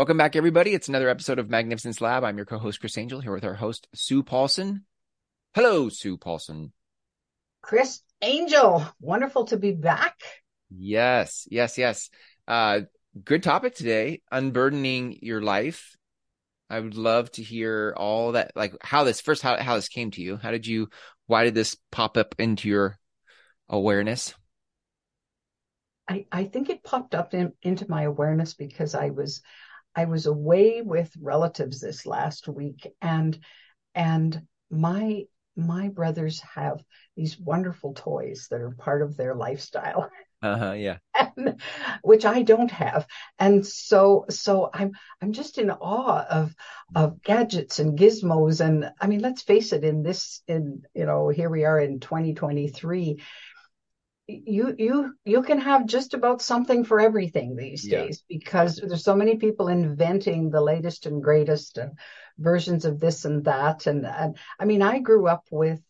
Welcome back, everybody. It's another episode of Magnificence Lab. I'm your co-host, Chris Angel, here with our host, Sue Paulson. Hello, Sue Paulson. Chris Angel, wonderful to be back. Yes, yes, yes. Uh, good topic today, unburdening your life. I would love to hear all that, like how this first, how, how this came to you. How did you, why did this pop up into your awareness? I, I think it popped up in, into my awareness because I was I was away with relatives this last week and and my my brothers have these wonderful toys that are part of their lifestyle. Uh-huh, yeah. And, which I don't have. And so so I'm I'm just in awe of of gadgets and gizmos and I mean let's face it in this in you know here we are in 2023 you you you can have just about something for everything these yeah. days because there's so many people inventing the latest and greatest and versions of this and that and, and I mean I grew up with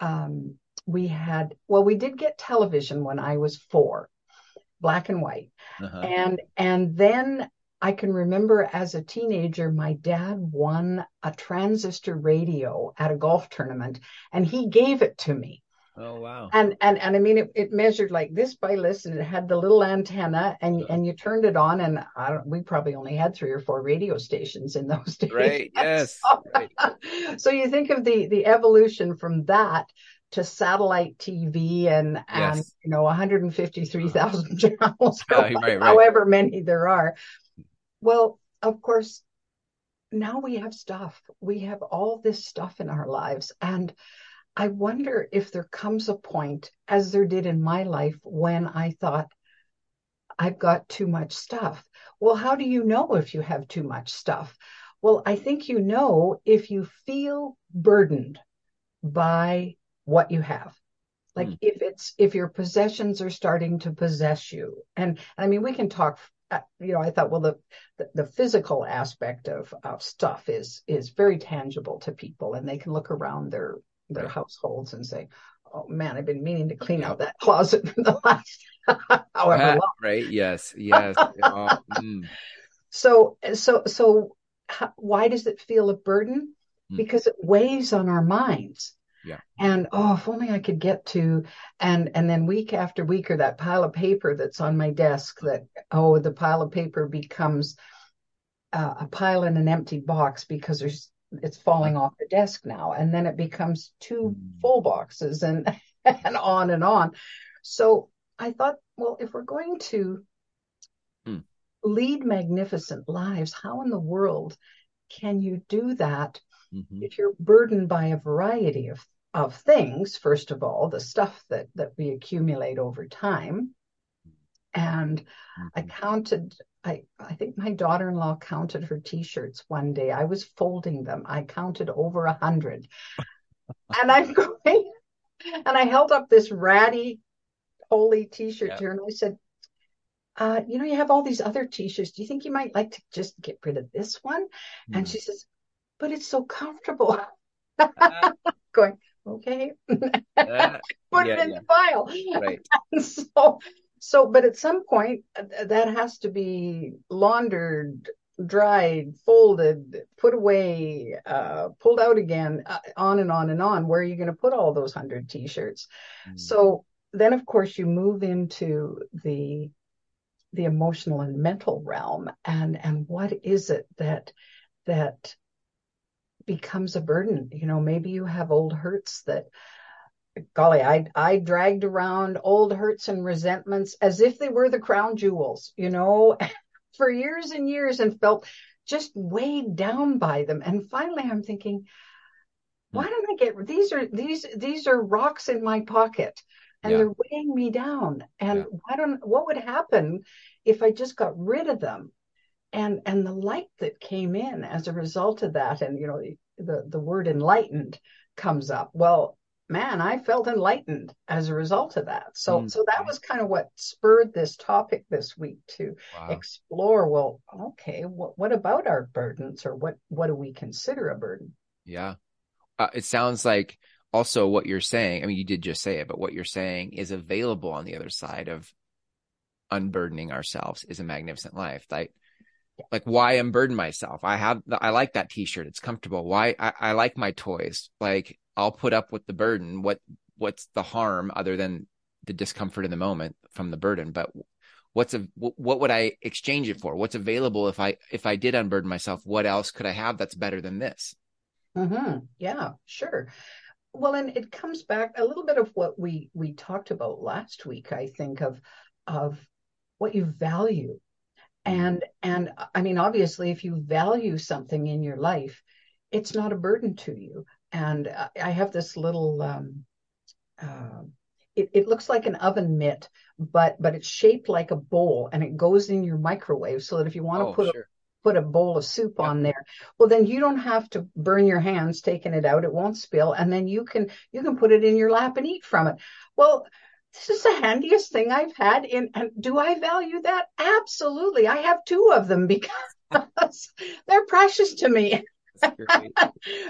um we had well we did get television when I was 4 black and white uh-huh. and and then I can remember as a teenager, my dad won a transistor radio at a golf tournament and he gave it to me. Oh wow! And and and I mean, it, it measured like this by this, and it had the little antenna, and and you turned it on, and I don't. We probably only had three or four radio stations in those days. Right. Yes. so, right. so you think of the the evolution from that to satellite TV and and you know 153,000 uh-huh. channels, or right, right. however many there are. Well, of course, now we have stuff. We have all this stuff in our lives, and I wonder if there comes a point, as there did in my life, when I thought, I've got too much stuff. Well, how do you know if you have too much stuff? Well, I think you know if you feel burdened by what you have. Like mm. if it's if your possessions are starting to possess you. And I mean we can talk uh, you know, I thought, well, the, the, the physical aspect of, of stuff is is very tangible to people, and they can look around their their right. households and say, "Oh man, I've been meaning to clean out that closet for the last however long." Right? Yes. Yes. oh, mm. So so so, how, why does it feel a burden? Mm. Because it weighs on our minds. Yeah. And oh, if only I could get to and and then week after week or that pile of paper that's on my desk that oh the pile of paper becomes uh, a pile in an empty box because there's it's falling off the desk now and then it becomes two mm. full boxes and and on and on so i thought well if we're going to mm. lead magnificent lives how in the world can you do that mm-hmm. if you're burdened by a variety of of things first of all the stuff that that we accumulate over time and mm-hmm. i counted I, I think my daughter-in-law counted her t-shirts one day. I was folding them. I counted over a hundred. and I'm going and I held up this ratty holy t-shirt yeah. to her and I said, uh, you know, you have all these other t-shirts. Do you think you might like to just get rid of this one? Mm. And hmm. she says, but it's so comfortable. Uh, going, okay. Uh, Put yeah, it in yeah. the file. Right. so so, but at some point, uh, that has to be laundered, dried, folded, put away, uh, pulled out again, uh, on and on and on. Where are you going to put all those hundred T-shirts? Mm. So then, of course, you move into the the emotional and mental realm, and and what is it that that becomes a burden? You know, maybe you have old hurts that golly, I I dragged around old hurts and resentments as if they were the crown jewels, you know, for years and years and felt just weighed down by them. And finally I'm thinking, why hmm. don't I get these are these these are rocks in my pocket and yeah. they're weighing me down. And yeah. why don't what would happen if I just got rid of them? And and the light that came in as a result of that, and you know, the the word enlightened comes up. Well, man, I felt enlightened as a result of that. So, mm-hmm. so that was kind of what spurred this topic this week to wow. explore. Well, okay, what what about our burdens, or what what do we consider a burden? Yeah, uh, it sounds like also what you're saying. I mean, you did just say it, but what you're saying is available on the other side of unburdening ourselves is a magnificent life. Like like why unburden myself? I have i like that t-shirt. It's comfortable. Why I, I like my toys. Like i'll put up with the burden. What what's the harm other than the discomfort in the moment from the burden? But what's a what would i exchange it for? What's available if i if i did unburden myself what else could i have that's better than this? Mm-hmm. yeah sure. Well and it comes back a little bit of what we we talked about last week i think of of what you value and and i mean obviously if you value something in your life it's not a burden to you and i have this little um, uh, it, it, looks like an oven mitt but but it's shaped like a bowl and it goes in your microwave so that if you want to oh, put sure. a put a bowl of soup yeah. on there well then you don't have to burn your hands taking it out it won't spill and then you can you can put it in your lap and eat from it well this is the handiest thing I've had in and do I value that? Absolutely. I have two of them because they're precious to me.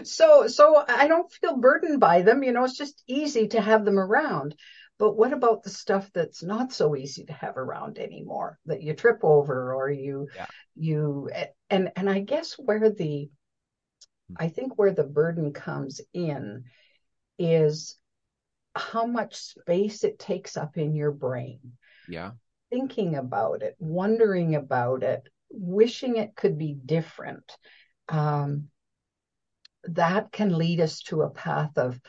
so so I don't feel burdened by them, you know, it's just easy to have them around. But what about the stuff that's not so easy to have around anymore that you trip over or you yeah. you and and I guess where the hmm. I think where the burden comes in is how much space it takes up in your brain. Yeah. Thinking about it, wondering about it, wishing it could be different. Um, that can lead us to a path of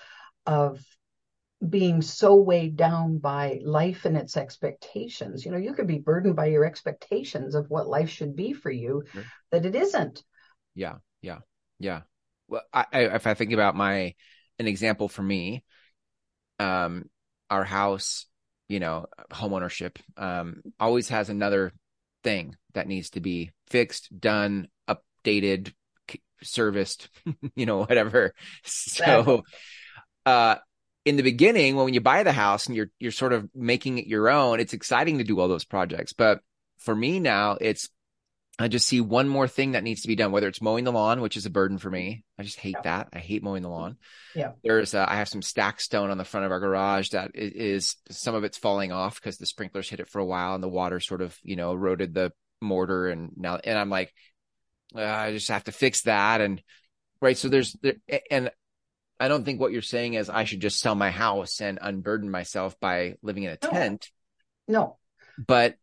of being so weighed down by life and its expectations. You know, you could be burdened by your expectations of what life should be for you sure. that it isn't. Yeah, yeah, yeah. Well, I, I, if I think about my an example for me, um, our house, you know, homeownership, um, always has another thing that needs to be fixed, done, updated, serviced, you know, whatever. So, uh, in the beginning, when you buy the house and you're you're sort of making it your own, it's exciting to do all those projects. But for me now, it's I just see one more thing that needs to be done, whether it's mowing the lawn, which is a burden for me. I just hate yeah. that. I hate mowing the lawn. Yeah. There's, uh, I have some stack stone on the front of our garage that is, some of it's falling off because the sprinklers hit it for a while and the water sort of, you know, eroded the mortar. And now, and I'm like, uh, I just have to fix that. And right. So there's, there, and I don't think what you're saying is I should just sell my house and unburden myself by living in a no. tent. No. But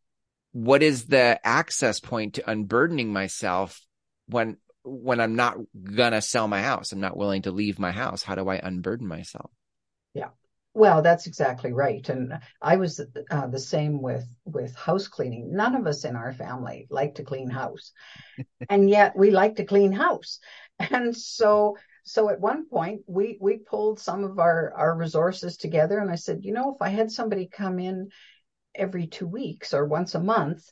what is the access point to unburdening myself when when I'm not gonna sell my house? I'm not willing to leave my house. How do I unburden myself? Yeah. Well, that's exactly right. And I was uh, the same with with house cleaning. None of us in our family like to clean house, and yet we like to clean house. And so so at one point we we pulled some of our our resources together, and I said, you know, if I had somebody come in every two weeks or once a month,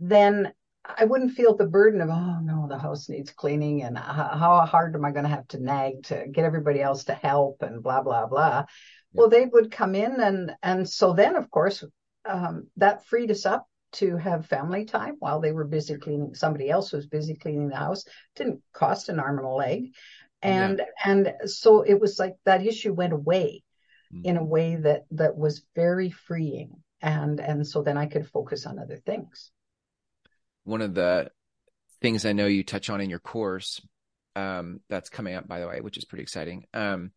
then I wouldn't feel the burden of, oh no, the house needs cleaning and how hard am I going to have to nag to get everybody else to help and blah, blah, blah. Yeah. Well, they would come in and, and so then of course, um, that freed us up to have family time while they were busy cleaning. Somebody else was busy cleaning the house. Didn't cost an arm and a leg. And, yeah. and so it was like that issue went away mm-hmm. in a way that, that was very freeing and and so then I could focus on other things. One of the things I know you touch on in your course um, that's coming up, by the way, which is pretty exciting, um,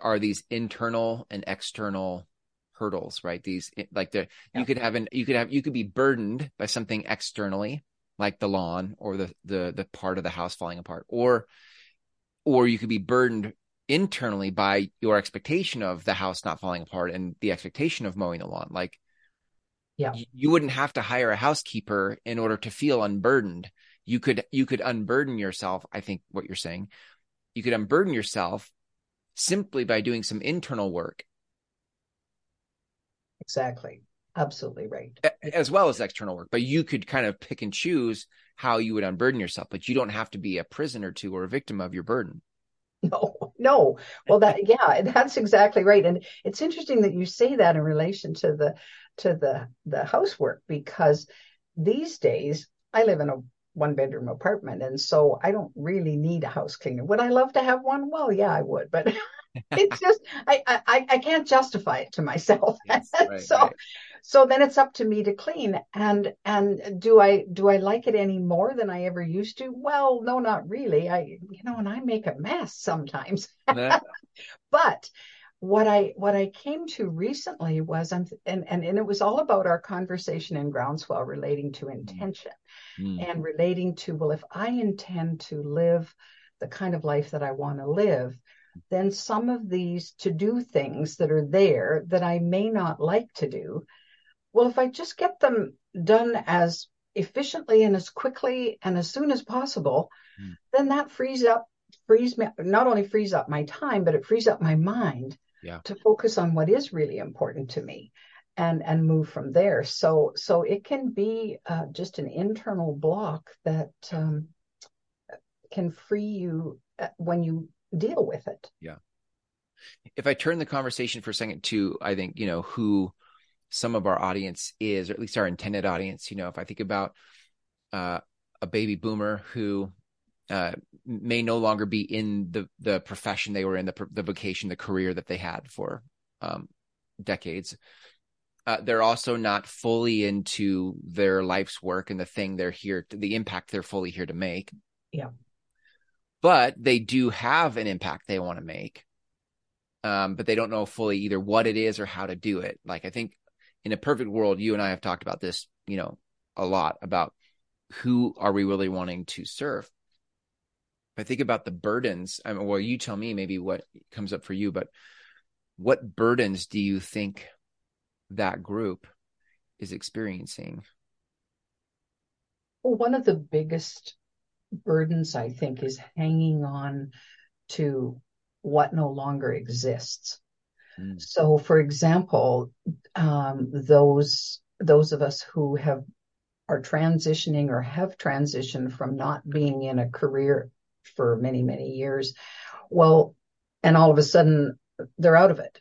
are these internal and external hurdles, right? These like the yeah. you could have an you could have you could be burdened by something externally, like the lawn or the the the part of the house falling apart, or or you could be burdened internally by your expectation of the house not falling apart and the expectation of mowing the lawn. Like, yeah, you wouldn't have to hire a housekeeper in order to feel unburdened. You could, you could unburden yourself. I think what you're saying, you could unburden yourself simply by doing some internal work. Exactly. Absolutely right. As well as external work, but you could kind of pick and choose how you would unburden yourself, but you don't have to be a prisoner to or a victim of your burden. No, no. Well, that yeah, that's exactly right. And it's interesting that you say that in relation to the to the the housework because these days I live in a one bedroom apartment and so I don't really need a house cleaner. Would I love to have one? Well, yeah, I would, but it's just I, I I can't justify it to myself. Yes, right, so right. so then it's up to me to clean and and do i do i like it any more than i ever used to well no not really i you know and i make a mess sometimes but what i what i came to recently was i'm and, and and it was all about our conversation in groundswell relating to intention mm. and relating to well if i intend to live the kind of life that i want to live then some of these to do things that are there that I may not like to do, well, if I just get them done as efficiently and as quickly and as soon as possible, mm. then that frees up, frees me, not only frees up my time, but it frees up my mind yeah. to focus on what is really important to me and and move from there so so it can be uh, just an internal block that um, can free you uh, when you deal with it. Yeah. If I turn the conversation for a second to, I think, you know, who some of our audience is, or at least our intended audience, you know, if I think about uh, a baby boomer who uh, may no longer be in the the profession they were in, the the vocation, the career that they had for um, decades. Uh, they're also not fully into their life's work and the thing they're here, to, the impact they're fully here to make. Yeah but they do have an impact they want to make. Um, but they don't know fully either what it is or how to do it. Like I think in a perfect world, you and I have talked about this, you know, a lot about who are we really wanting to serve. I think about the burdens. I mean, well, you tell me maybe what comes up for you, but what burdens do you think that group is experiencing? Well, one of the biggest burdens, I think, is hanging on to what no longer exists. Mm. So, for example, um, those those of us who have are transitioning or have transitioned from not being in a career for many many years, well, and all of a sudden they're out of it.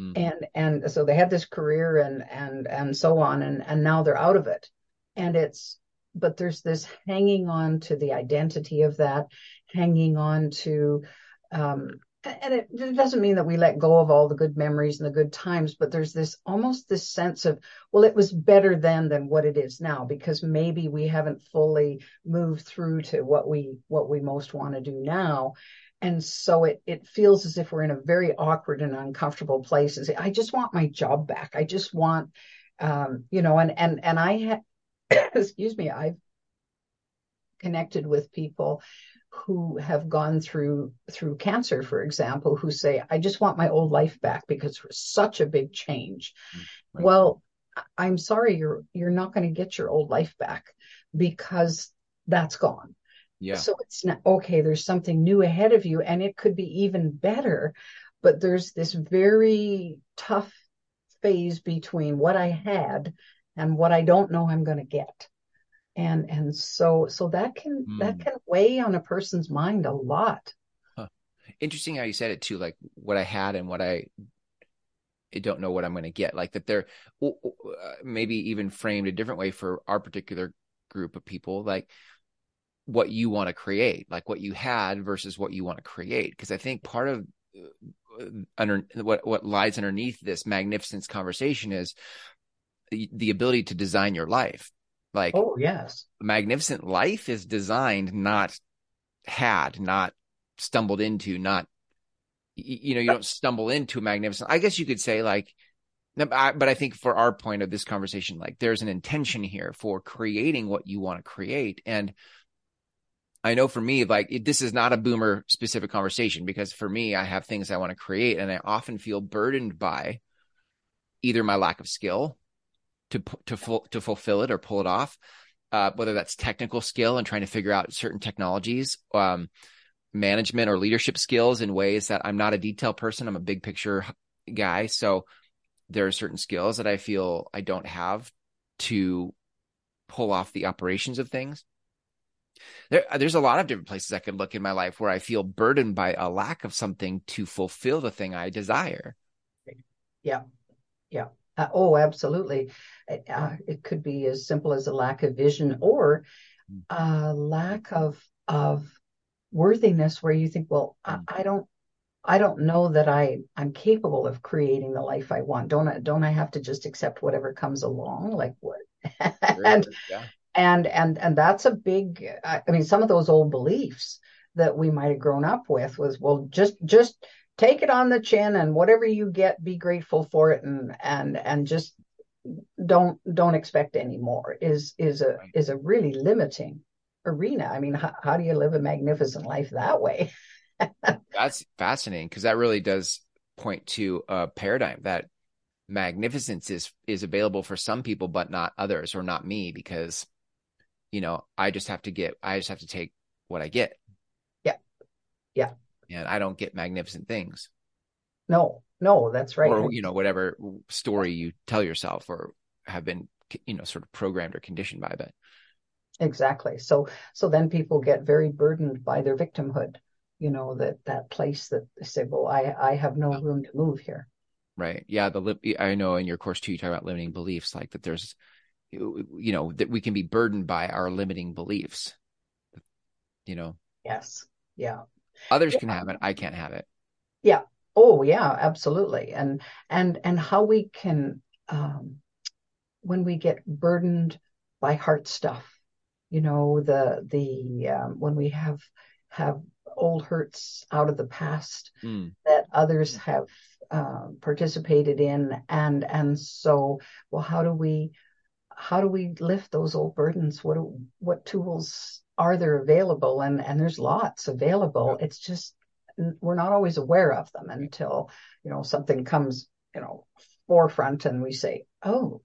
Mm. And and so they had this career and and and so on and and now they're out of it. And it's but there's this hanging on to the identity of that, hanging on to, um, and it, it, doesn't mean that we let go of all the good memories and the good times, but there's this almost this sense of, well, it was better then than what it is now, because maybe we haven't fully moved through to what we what we most want to do now. And so it it feels as if we're in a very awkward and uncomfortable place. And say, I just want my job back. I just want um, you know, and and and I had excuse me, I've connected with people who have gone through through cancer for example who say i just want my old life back because it was such a big change. Mm, right. well i'm sorry you're you're not going to get your old life back because that's gone. Yeah. So it's not okay there's something new ahead of you and it could be even better but there's this very tough phase between what i had and what I don't know I'm going to get. And and so so that can mm. that can weigh on a person's mind a lot. Huh. Interesting how you said it too, like what I had and what I I don't know what I'm going to get. Like that they're uh, maybe even framed a different way for our particular group of people, like what you want to create, like what you had versus what you want to create. Because I think part of uh, under what what lies underneath this magnificence conversation is the, ability to design your life. Like, oh, yes. Magnificent life is designed, not had, not stumbled into, not, you know, you don't stumble into magnificent. I guess you could say like, but I think for our point of this conversation, like there's an intention here for creating what you want to create. And I know for me, like it, this is not a boomer specific conversation because for me, I have things I want to create and I often feel burdened by either my lack of skill to to full, to fulfill it or pull it off. Uh, whether that's technical skill and trying to figure out certain technologies, um, management or leadership skills in ways that I'm not a detail person. I'm a big picture guy. So there are certain skills that I feel I don't have to pull off the operations of things. There, there's a lot of different places I could look in my life where I feel burdened by a lack of something to fulfill the thing I desire. Yeah. Yeah. Uh, oh, absolutely. Uh, it could be as simple as a lack of vision or a lack of of worthiness, where you think, well, I, hmm. I don't I don't know that I I'm capable of creating the life I want. Don't I, don't I have to just accept whatever comes along? Like what? and yeah. and and and that's a big. I mean, some of those old beliefs that we might have grown up with was well, just just take it on the chin and whatever you get, be grateful for it and and and just don't don't expect any more. Is is a is a really limiting arena. I mean, how, how do you live a magnificent life that way? That's fascinating because that really does point to a paradigm that magnificence is is available for some people but not others or not me because you know I just have to get I just have to take what I get. Yeah. Yeah. And I don't get magnificent things. No. No, that's right. Or you know whatever story you tell yourself or have been you know sort of programmed or conditioned by that. Exactly. So so then people get very burdened by their victimhood you know that that place that they say well i i have no room to move here right yeah the lip, i know in your course too you talk about limiting beliefs like that there's you know that we can be burdened by our limiting beliefs you know yes yeah others yeah. can have it i can't have it. Yeah. Oh yeah absolutely. And and and how we can um when we get burdened by heart stuff you know the the um, when we have have old hurts out of the past mm. that others have uh, participated in and and so well how do we how do we lift those old burdens? What do, what tools are there available and and there's lots available it's just we're not always aware of them until you know something comes you know forefront and we say oh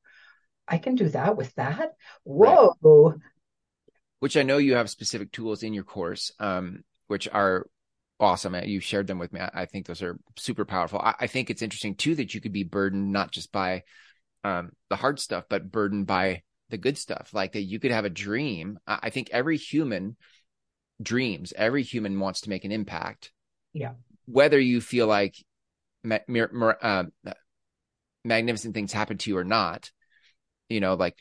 i can do that with that whoa right. which i know you have specific tools in your course um which are awesome. You shared them with me. I think those are super powerful. I, I think it's interesting too that you could be burdened not just by um, the hard stuff, but burdened by the good stuff. Like that you could have a dream. I, think every human dreams. Every human wants to make an impact. Yeah. Whether you feel like ma- uh, magnificent things happen to you or not, you know, like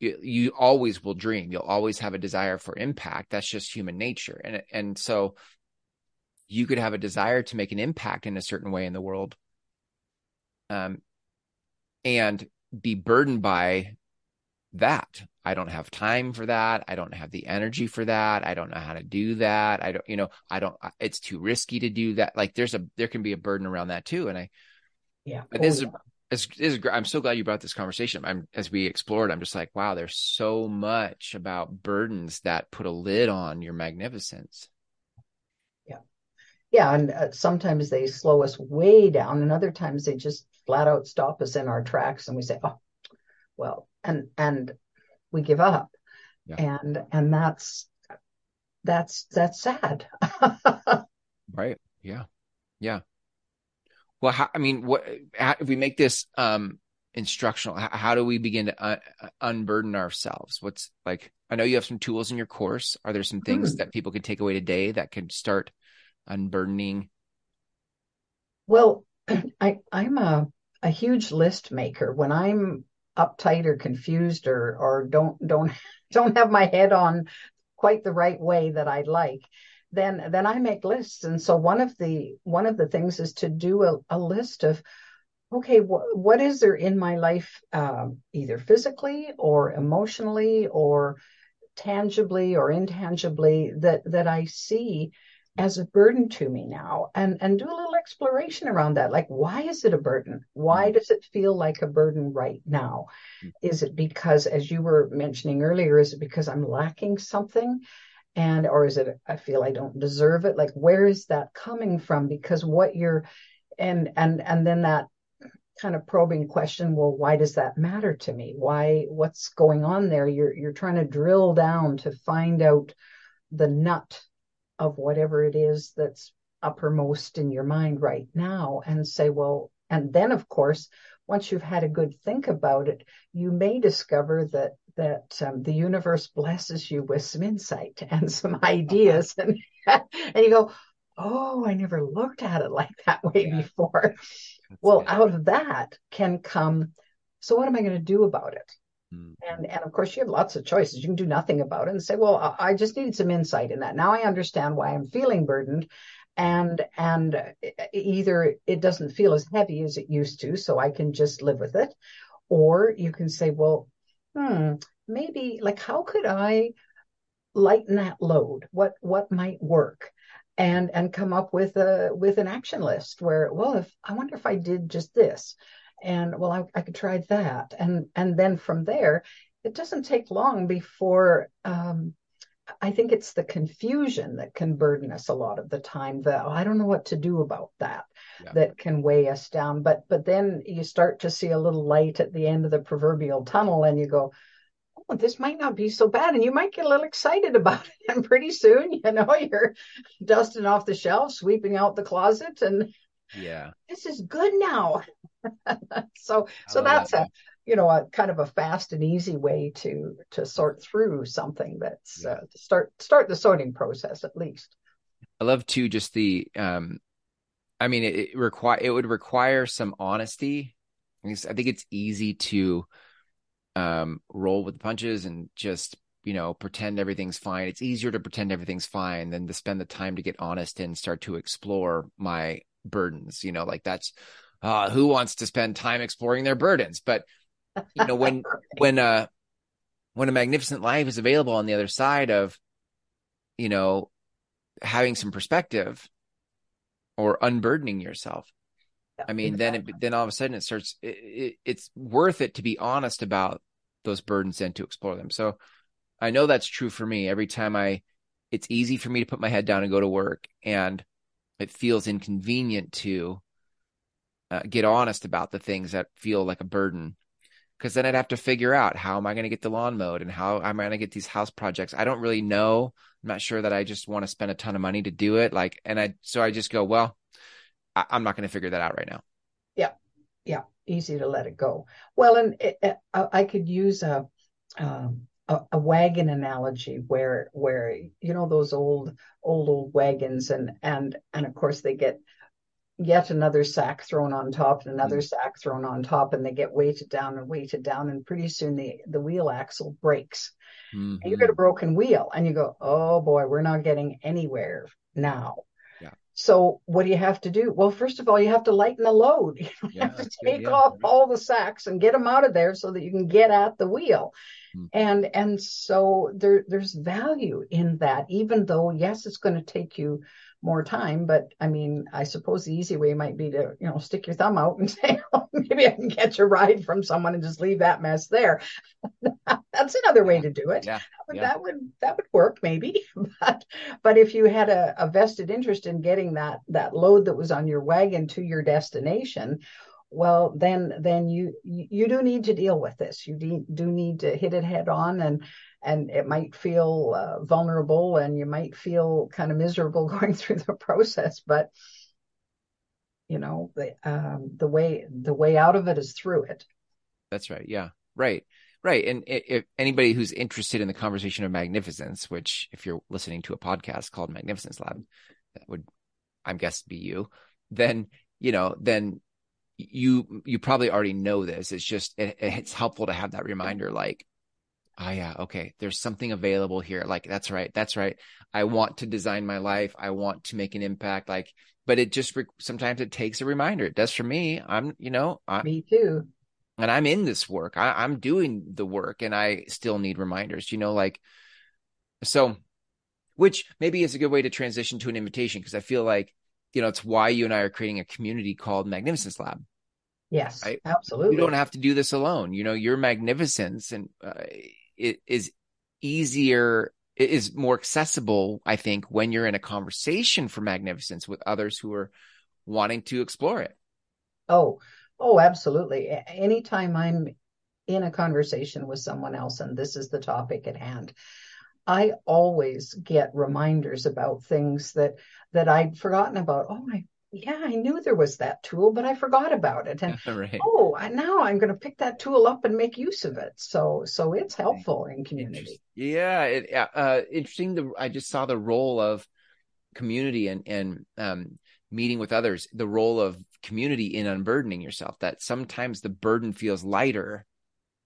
you, you always will dream. You'll always have a desire for impact. That's just human nature. And, and so you could have a desire to make an impact in a certain way in the world. Um, and be burdened by that. I don't have time for that. I don't have the energy for that. I don't know how to do that. I don't, you know, I don't, it's too risky to do that. Like there's a, there can be a burden around that too. And I, yeah, this oh, is it's, it's, I'm so glad you brought this conversation. I'm as we explored, I'm just like, wow, there's so much about burdens that put a lid on your magnificence. Yeah, yeah, and uh, sometimes they slow us way down, and other times they just flat out stop us in our tracks, and we say, oh, well, and and we give up, yeah. and and that's that's that's sad. right. Yeah. Yeah well how, i mean what how, if we make this um instructional how, how do we begin to un- unburden ourselves what's like i know you have some tools in your course are there some things mm. that people could take away today that could start unburdening well i i'm a a huge list maker when i'm uptight or confused or or don't don't don't have my head on quite the right way that i'd like then then I make lists. And so one of the one of the things is to do a, a list of okay, wh- what is there in my life, um, either physically or emotionally or tangibly or intangibly that that I see as a burden to me now and and do a little exploration around that. Like why is it a burden? Why mm-hmm. does it feel like a burden right now? Mm. is it because as you were mentioning earlier is it because i'm lacking something? And or is it i feel i don't deserve it? Like where is that coming from? Because what you're and and and then that kind of probing question well why does that matter to me? Why what's going on there? You're you're trying to drill down to find out the nut of whatever it is that's uppermost in your mind right now and say well and then of course once you've had a good think about it you may discover that that um, the universe blesses you with some insight and some ideas and and you go oh i never looked at it like that way yeah. before That's well good. out of that can come so what am i going to do about it mm-hmm. and and of course you have lots of choices you can do nothing about it and say well i just needed some insight in that now i understand why i'm feeling burdened and and either it doesn't feel as heavy as it used to so i can just live with it or you can say well hmm maybe like how could i lighten that load? What what might work? And and come up with a with an action list where well if i wonder if i did just this and well i, I could try that. And and then from there it doesn't take long before um, I think it's the confusion that can burden us a lot of the time. That oh, I don't know what to do about that. Yeah. That can weigh us down. But but then you start to see a little light at the end of the proverbial tunnel, and you go, "Oh, this might not be so bad," and you might get a little excited about it. And pretty soon, you know, you're dusting off the shelf, sweeping out the closet, and yeah, this is good now. so so that's that. a you know a kind of a fast and easy way to to sort through something that's uh, to start start the sorting process at least. I love too just the um i mean it, it require it would require some honesty. I think it's easy to um roll with the punches and just you know pretend everything's fine. It's easier to pretend everything's fine than to spend the time to get honest and start to explore my burdens you know like that's uh who wants to spend time exploring their burdens? But you know when when uh when a magnificent life is available on the other side of you know having some perspective or unburdening yourself i mean exactly. then it, then all of a sudden it starts it, it, it's worth it to be honest about those burdens and to explore them. So i know that's true for me. Every time i it's easy for me to put my head down and go to work and it feels inconvenient to uh, get honest about the things that feel like a burden because then I'd have to figure out how am I going to get the lawn mowed and how am I going to get these house projects. I don't really know. I'm not sure that I just want to spend a ton of money to do it. Like, and I, so I just go, well, I, am not going to figure that out right now. Yeah. Yeah. Easy to let it go. Well, and it, it, I could use a, um, a, a, wagon analogy where, where, you know, those old, old, old wagons and, and, and of course they get yet another sack thrown on top and another mm-hmm. sack thrown on top and they get weighted down and weighted down and pretty soon the the wheel axle breaks mm-hmm. and you get a broken wheel and you go oh boy we're not getting anywhere now yeah. so what do you have to do well first of all you have to lighten the load you yeah, have to take yeah, off all the sacks and get them out of there so that you can get at the wheel mm-hmm. and and so there there's value in that even though yes it's going to take you more time. But I mean, I suppose the easy way might be to, you know, stick your thumb out and say, oh, maybe I can catch a ride from someone and just leave that mess there. That's another way to do it. Yeah. yeah. That would that would work maybe. But but if you had a, a vested interest in getting that that load that was on your wagon to your destination, well then then you you do need to deal with this you do need to hit it head on and and it might feel uh, vulnerable and you might feel kind of miserable going through the process but you know the um, the way the way out of it is through it. That's right. Yeah. Right. Right. And if anybody who's interested in the conversation of magnificence which if you're listening to a podcast called magnificence lab that would i'm guess be you then you know then you you probably already know this. It's just it, it's helpful to have that reminder like oh yeah okay. There's something available here. Like that's right that's right. I want to design my life. I want to make an impact like but it just re- sometimes it takes a reminder. It does for me. I'm you know I'm, me too. And i'm in this work. I, i'm doing the work and i still need reminders you know like so which maybe is a good way to transition to an invitation because i feel like you know it's why you and i are creating a community called magnificence lab. Yes right? absolutely. You don't have to do this alone. You know your magnificence and uh, it is easier it is more accessible i think when you're in a conversation for magnificence with others who are wanting to explore it. Oh oh absolutely. Anytime i'm in a conversation with someone else and this is the topic at hand i always get reminders about things that that i'd forgotten about. Oh i yeah, I knew there was that tool, but I forgot about it. And right. oh, now I'm going to pick that tool up and make use of it. So, so it's helpful in community. Yeah, it, uh, interesting. The I just saw the role of community and and um, meeting with others. The role of community in unburdening yourself. That sometimes the burden feels lighter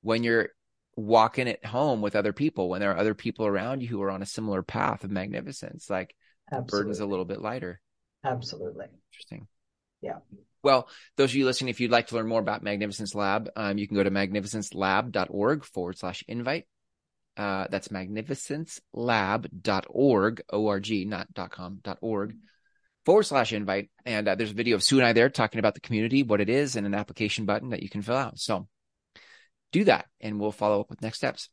when you're walking it home with other people. When there are other people around you who are on a similar path of magnificence, like Absolutely. the burden's a little bit lighter. Absolutely. Interesting. Yeah. Well, those of you listening, if you'd like to learn more about Magnificence Lab, um, you can go to magnificencelab.org forward slash invite. Uh, that's magnificencelab.org, O-R-G, not dot com, dot org, forward slash invite. And uh, there's a video of Sue and I there talking about the community, what it is, and an application button that you can fill out. So do that, and we'll follow up with next steps.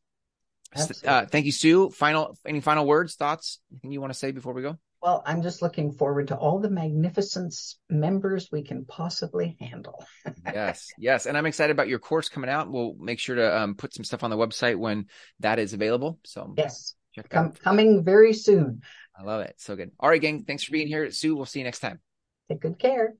Uh, thank you, Sue. Final, any final words, thoughts, anything you want to say before we go? Well, I'm just looking forward to all the magnificence members we can possibly handle. yes, yes, and I'm excited about your course coming out. We'll make sure to um, put some stuff on the website when that is available. So yes, Com- coming very soon. I love it. So good. All right, gang. Thanks for being here, Sue. We'll see you next time. Take good care.